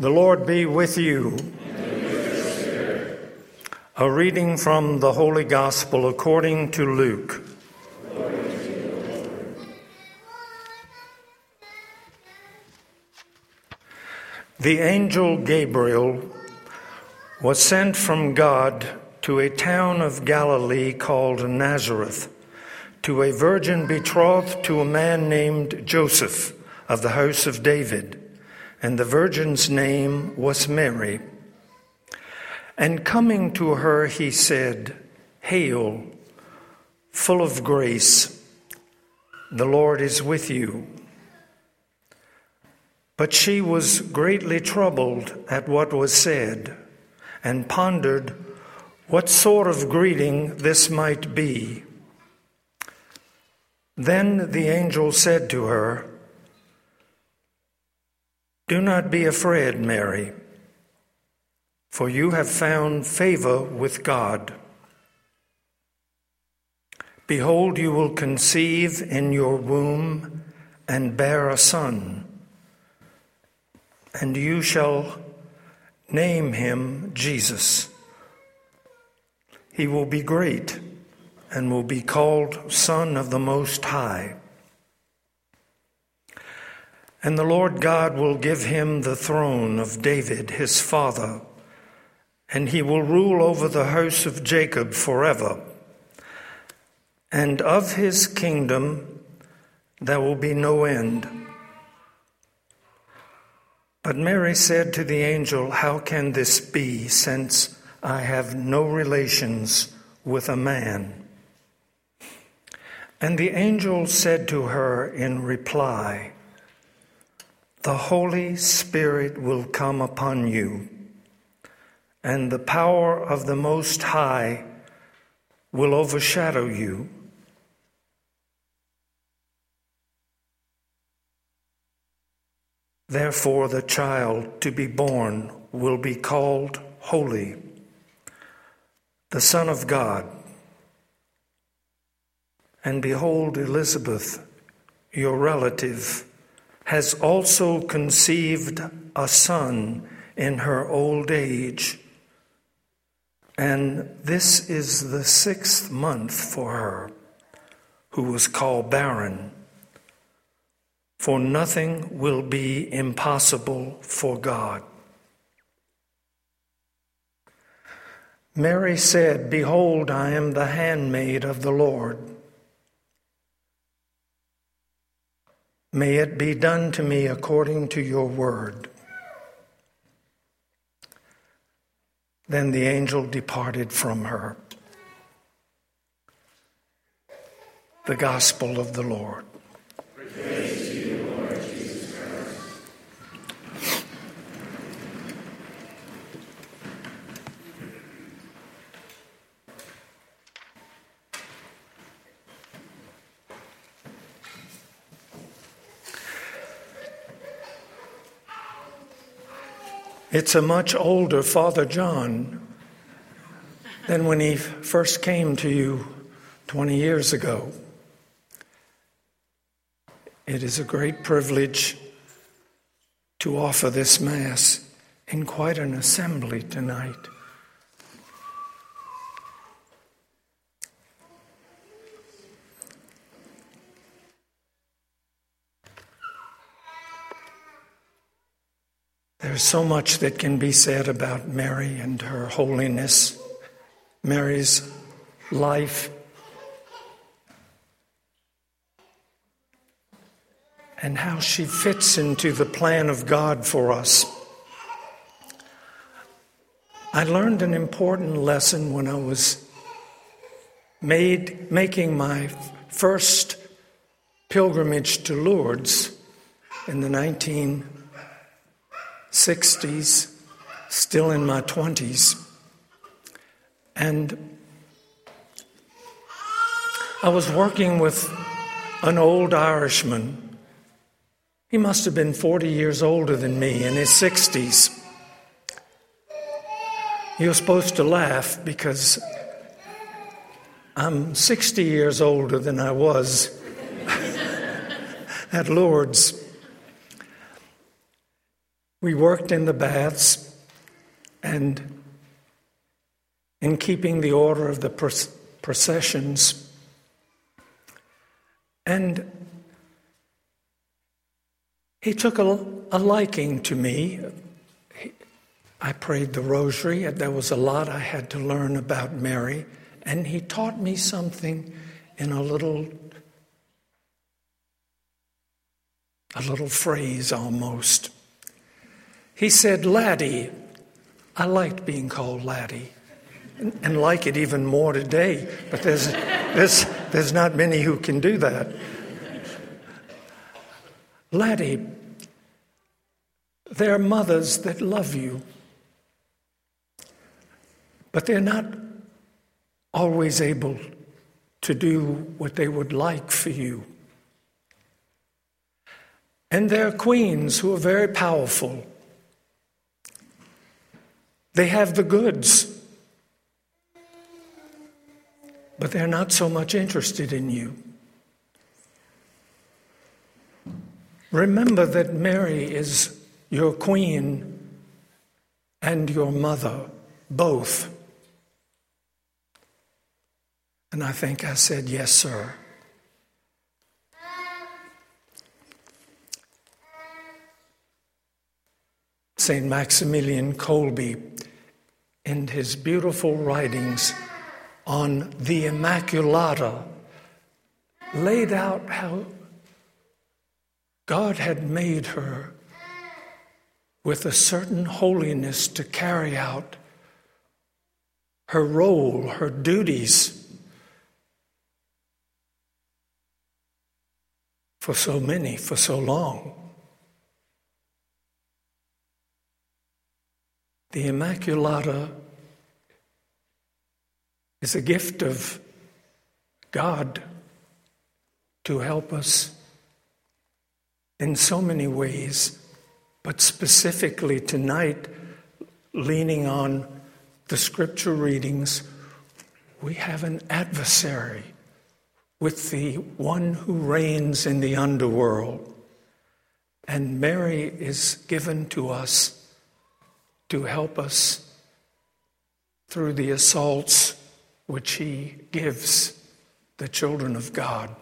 The Lord be with you. A reading from the Holy Gospel according to Luke. The angel Gabriel was sent from God to a town of Galilee called Nazareth, to a virgin betrothed to a man named Joseph of the house of David and the virgin's name was Mary. And coming to her, he said, Hail, full of grace, the Lord is with you. But she was greatly troubled at what was said, and pondered what sort of greeting this might be. Then the angel said to her, do not be afraid, Mary, for you have found favor with God. Behold, you will conceive in your womb and bear a son, and you shall name him Jesus. He will be great and will be called Son of the Most High. And the Lord God will give him the throne of David his father, and he will rule over the house of Jacob forever. And of his kingdom there will be no end. But Mary said to the angel, How can this be, since I have no relations with a man? And the angel said to her in reply, the Holy Spirit will come upon you, and the power of the Most High will overshadow you. Therefore, the child to be born will be called Holy, the Son of God. And behold, Elizabeth, your relative, has also conceived a son in her old age. And this is the sixth month for her, who was called barren. For nothing will be impossible for God. Mary said, Behold, I am the handmaid of the Lord. May it be done to me according to your word. Then the angel departed from her. The Gospel of the Lord. It's a much older Father John than when he first came to you 20 years ago. It is a great privilege to offer this Mass in quite an assembly tonight. There's so much that can be said about Mary and her holiness, Mary's life, and how she fits into the plan of God for us. I learned an important lesson when I was made, making my first pilgrimage to Lourdes in the 19 60s, still in my 20s. And I was working with an old Irishman. He must have been 40 years older than me, in his 60s. You're supposed to laugh because I'm 60 years older than I was at Lourdes. We worked in the baths and in keeping the order of the processions. And he took a, a liking to me. I prayed the rosary, there was a lot I had to learn about Mary, and he taught me something in a little a little phrase almost. He said, Laddie. I liked being called Laddie and, like it even more today, but there's, there's, there's not many who can do that. Laddie, there are mothers that love you, but they're not always able to do what they would like for you. And there are queens who are very powerful. They have the goods, but they're not so much interested in you. Remember that Mary is your queen and your mother, both. And I think I said, Yes, sir. St. Maximilian Kolbe, in his beautiful writings on the Immaculata, laid out how God had made her with a certain holiness to carry out her role, her duties for so many, for so long. The Immaculata is a gift of God to help us in so many ways, but specifically tonight, leaning on the scripture readings, we have an adversary with the one who reigns in the underworld. And Mary is given to us to help us through the assaults which he gives the children of God.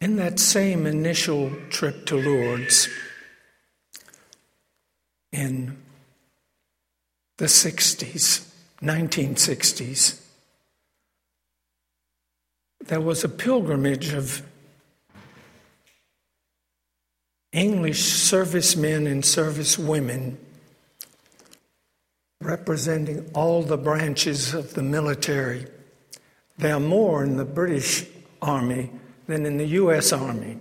In that same initial trip to Lourdes in the 60s, 1960s, there was a pilgrimage of English servicemen and servicewomen representing all the branches of the military. There are more in the British Army than in the U.S. Army.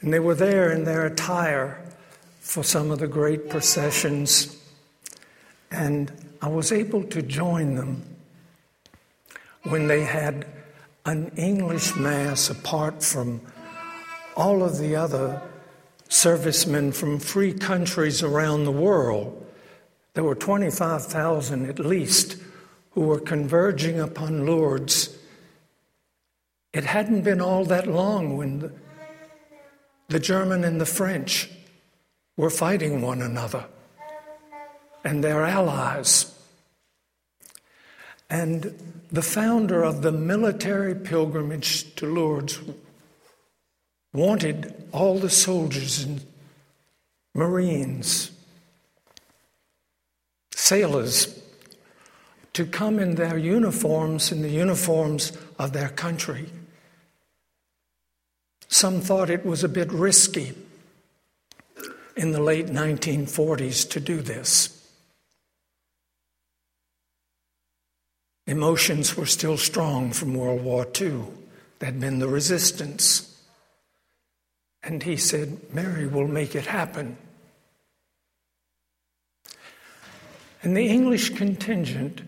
And they were there in their attire for some of the great processions. And I was able to join them when they had an English Mass apart from all of the other servicemen from free countries around the world. There were 25,000 at least who were converging upon Lourdes. It hadn't been all that long when the, the German and the French were fighting one another and their allies. And the founder of the military pilgrimage to Lourdes wanted all the soldiers and Marines, sailors, to come in their uniforms, in the uniforms of their country. Some thought it was a bit risky in the late 1940s to do this. Emotions were still strong from World War II. There'd been the resistance. And he said, Mary will make it happen. And the English contingent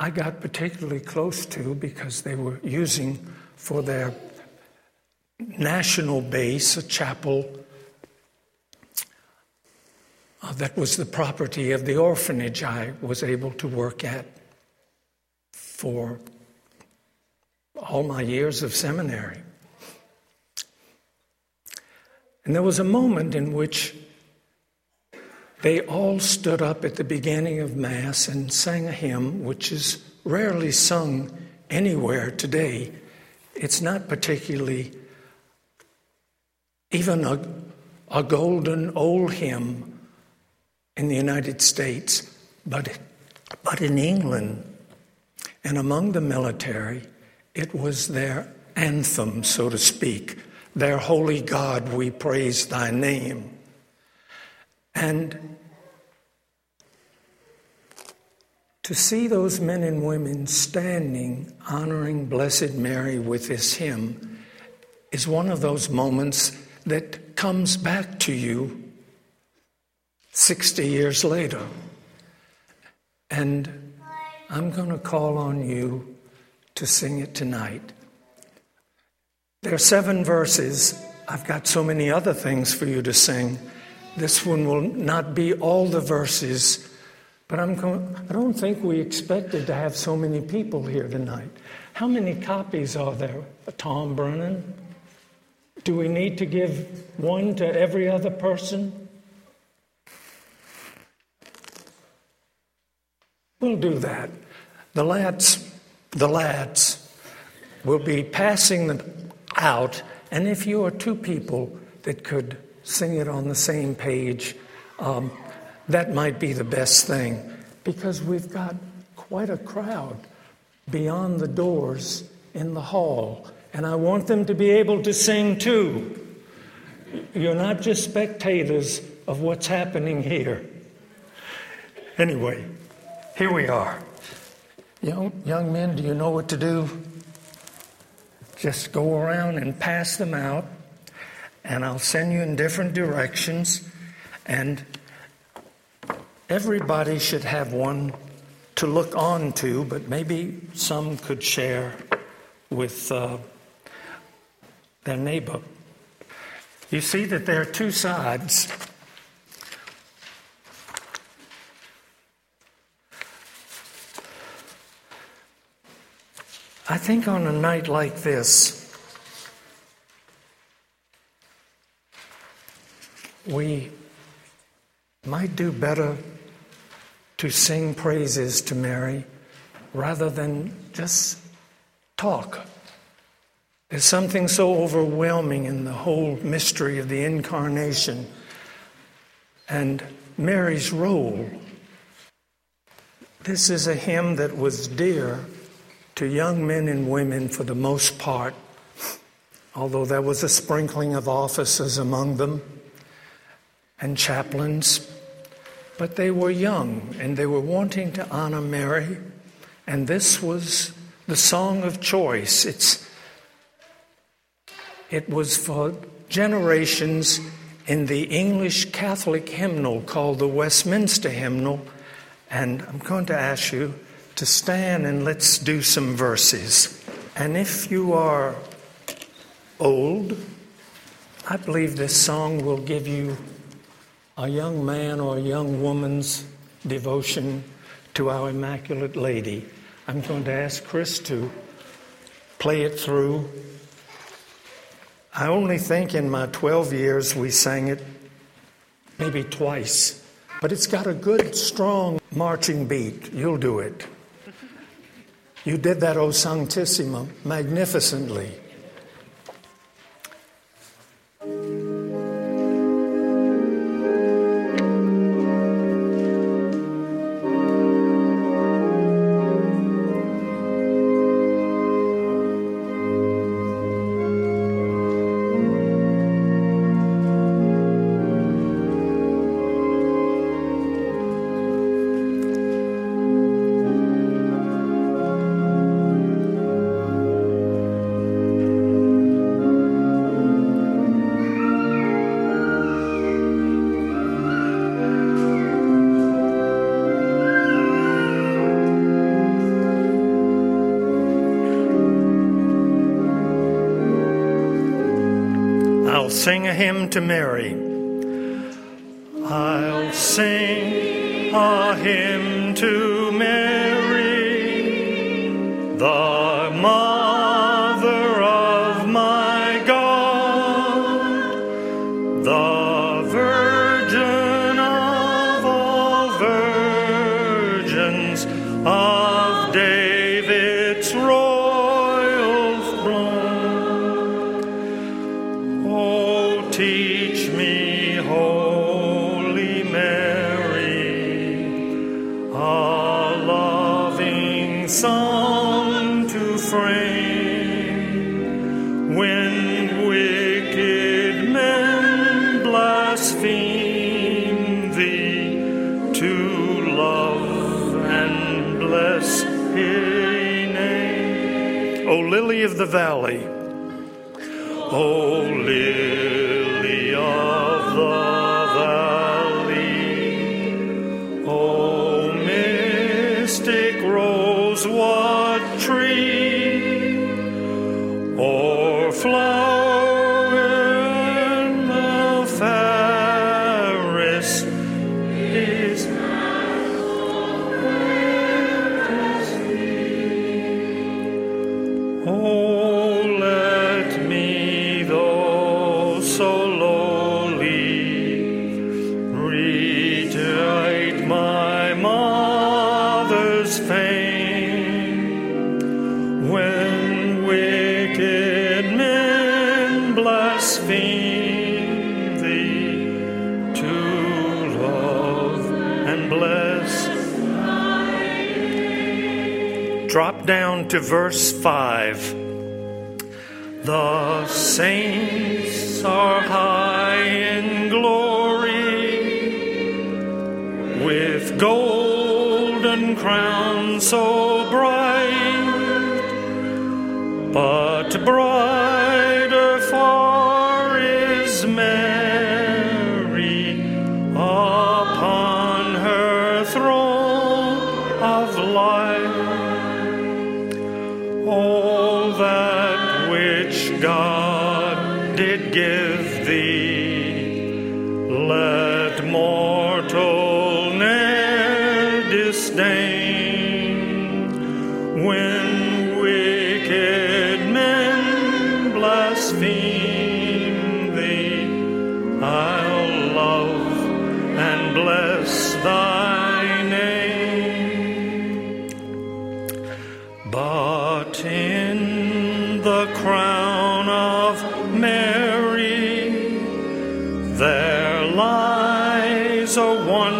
I got particularly close to because they were using for their national base a chapel uh, that was the property of the orphanage I was able to work at for all my years of seminary. And there was a moment in which they all stood up at the beginning of Mass and sang a hymn which is rarely sung anywhere today. It's not particularly even a, a golden old hymn in the United States, but, but in England and among the military, it was their anthem, so to speak. Their holy God, we praise thy name. And to see those men and women standing honoring Blessed Mary with this hymn is one of those moments that comes back to you 60 years later. And I'm going to call on you to sing it tonight. There are seven verses. I've got so many other things for you to sing. This one will not be all the verses, but I'm going, I don't think we expected to have so many people here tonight. How many copies are there, Tom Brennan? Do we need to give one to every other person? We'll do that. The lads the lads will be passing them out, and if you are two people that could sing it on the same page, um, that might be the best thing because we've got quite a crowd beyond the doors in the hall, and I want them to be able to sing too. You're not just spectators of what's happening here. Anyway, here we are. Young, young men, do you know what to do? Just go around and pass them out, and I'll send you in different directions. And everybody should have one to look on to, but maybe some could share with uh, their neighbor. You see that there are two sides I think on a night like this, we might do better to sing praises to Mary rather than just talk. There's something so overwhelming in the whole mystery of the incarnation and Mary's role. This is a hymn that was dear to young men and women for the most part, although there was a sprinkling of officers among them and chaplains. But they were young and they were wanting to honor Mary, and this was the song of choice. It's, it was for generations in the English Catholic hymnal called the Westminster Hymnal, and I'm going to ask you to stand and let's do some verses. And if you are old, I believe this song will give you a young man or a young woman's devotion to our Immaculate Lady. I'm going to ask Chris to play it through. I only think in my 12 years we sang it maybe twice, but it's got a good, strong marching beat. You'll do it. You did that, O Sanctissima, magnificently. Sing a hymn to Mary. I'll sing a hymn to Mary. When wicked men blaspheme thee to love and bless his name. O lily of the valley, O lily to verse 5. The saints are high in glory, with golden crowns so But in the crown of Mary there lies a wondrous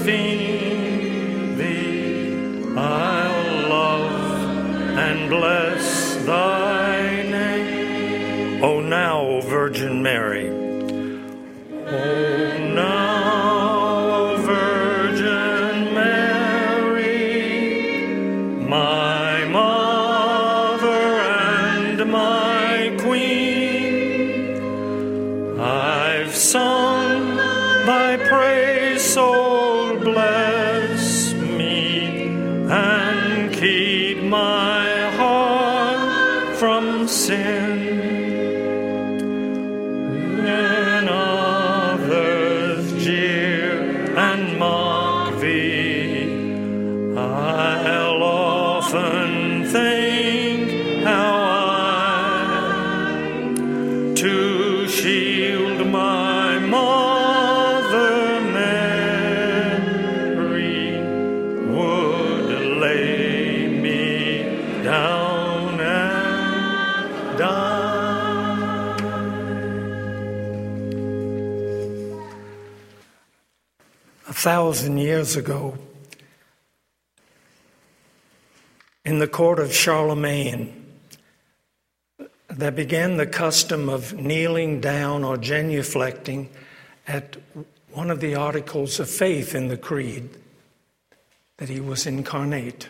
blaspheme thee, I'll love and bless thy name. O now, Virgin Mary, and mock thousand years ago, in the court of Charlemagne, there began the custom of kneeling down or genuflecting at one of the articles of faith in the creed, that he was incarnate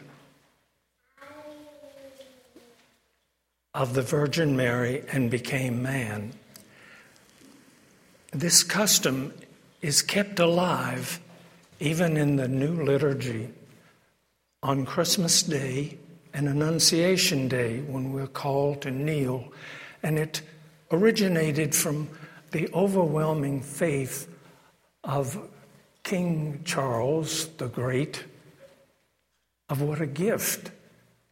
of the Virgin Mary and became man. This custom is kept alive even in the new liturgy on Christmas Day and Annunciation Day when we're called to kneel. And it originated from the overwhelming faith of King Charles the Great, of what a gift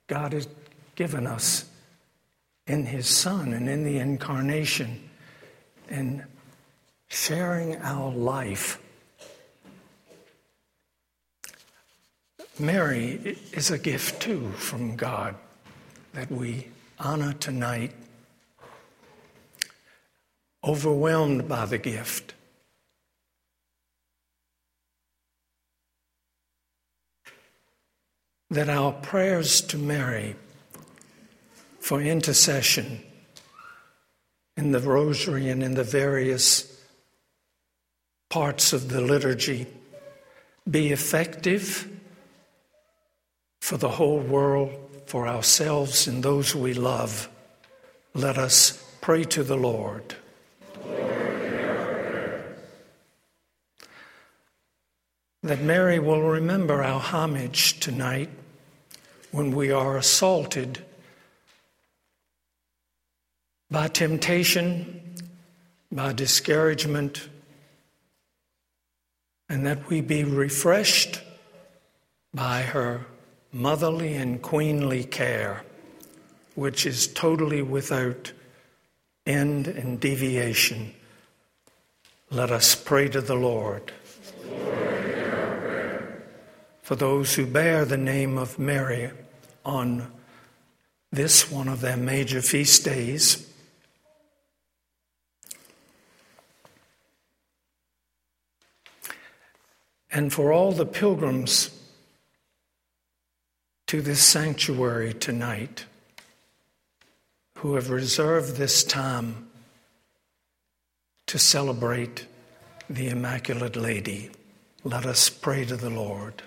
God has given us in His Son and in the incarnation and sharing our life. Mary is a gift too from God that we honor tonight, overwhelmed by the gift. That our prayers to Mary for intercession in the rosary and in the various parts of the liturgy be effective for the whole world, for ourselves and those we love. Let us pray to the Lord. that Mary will remember our homage tonight when we are assaulted by temptation, by discouragement, and that we be refreshed by her motherly and queenly care, which is totally without end and deviation. Let us pray to the Lord. For those who bear the name of Mary on this one of their major feast days, and for all the pilgrims to this sanctuary tonight who have reserved this time to celebrate the Immaculate Lady. Let us pray to the Lord.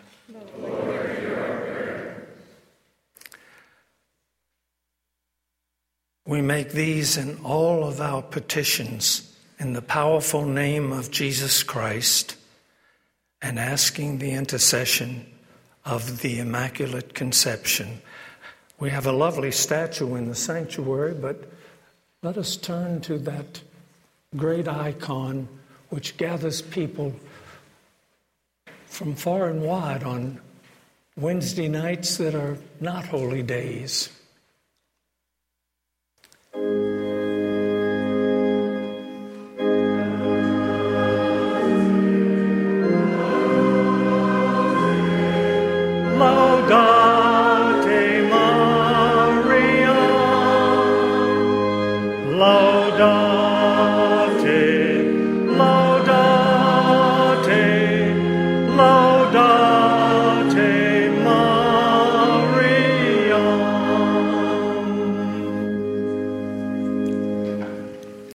we make these and all of our petitions in the powerful name of Jesus Christ and asking the intercession of the Immaculate Conception. We have a lovely statue in the sanctuary, but let us turn to that great icon which gathers people from far and wide on Wednesday nights that are not holy days.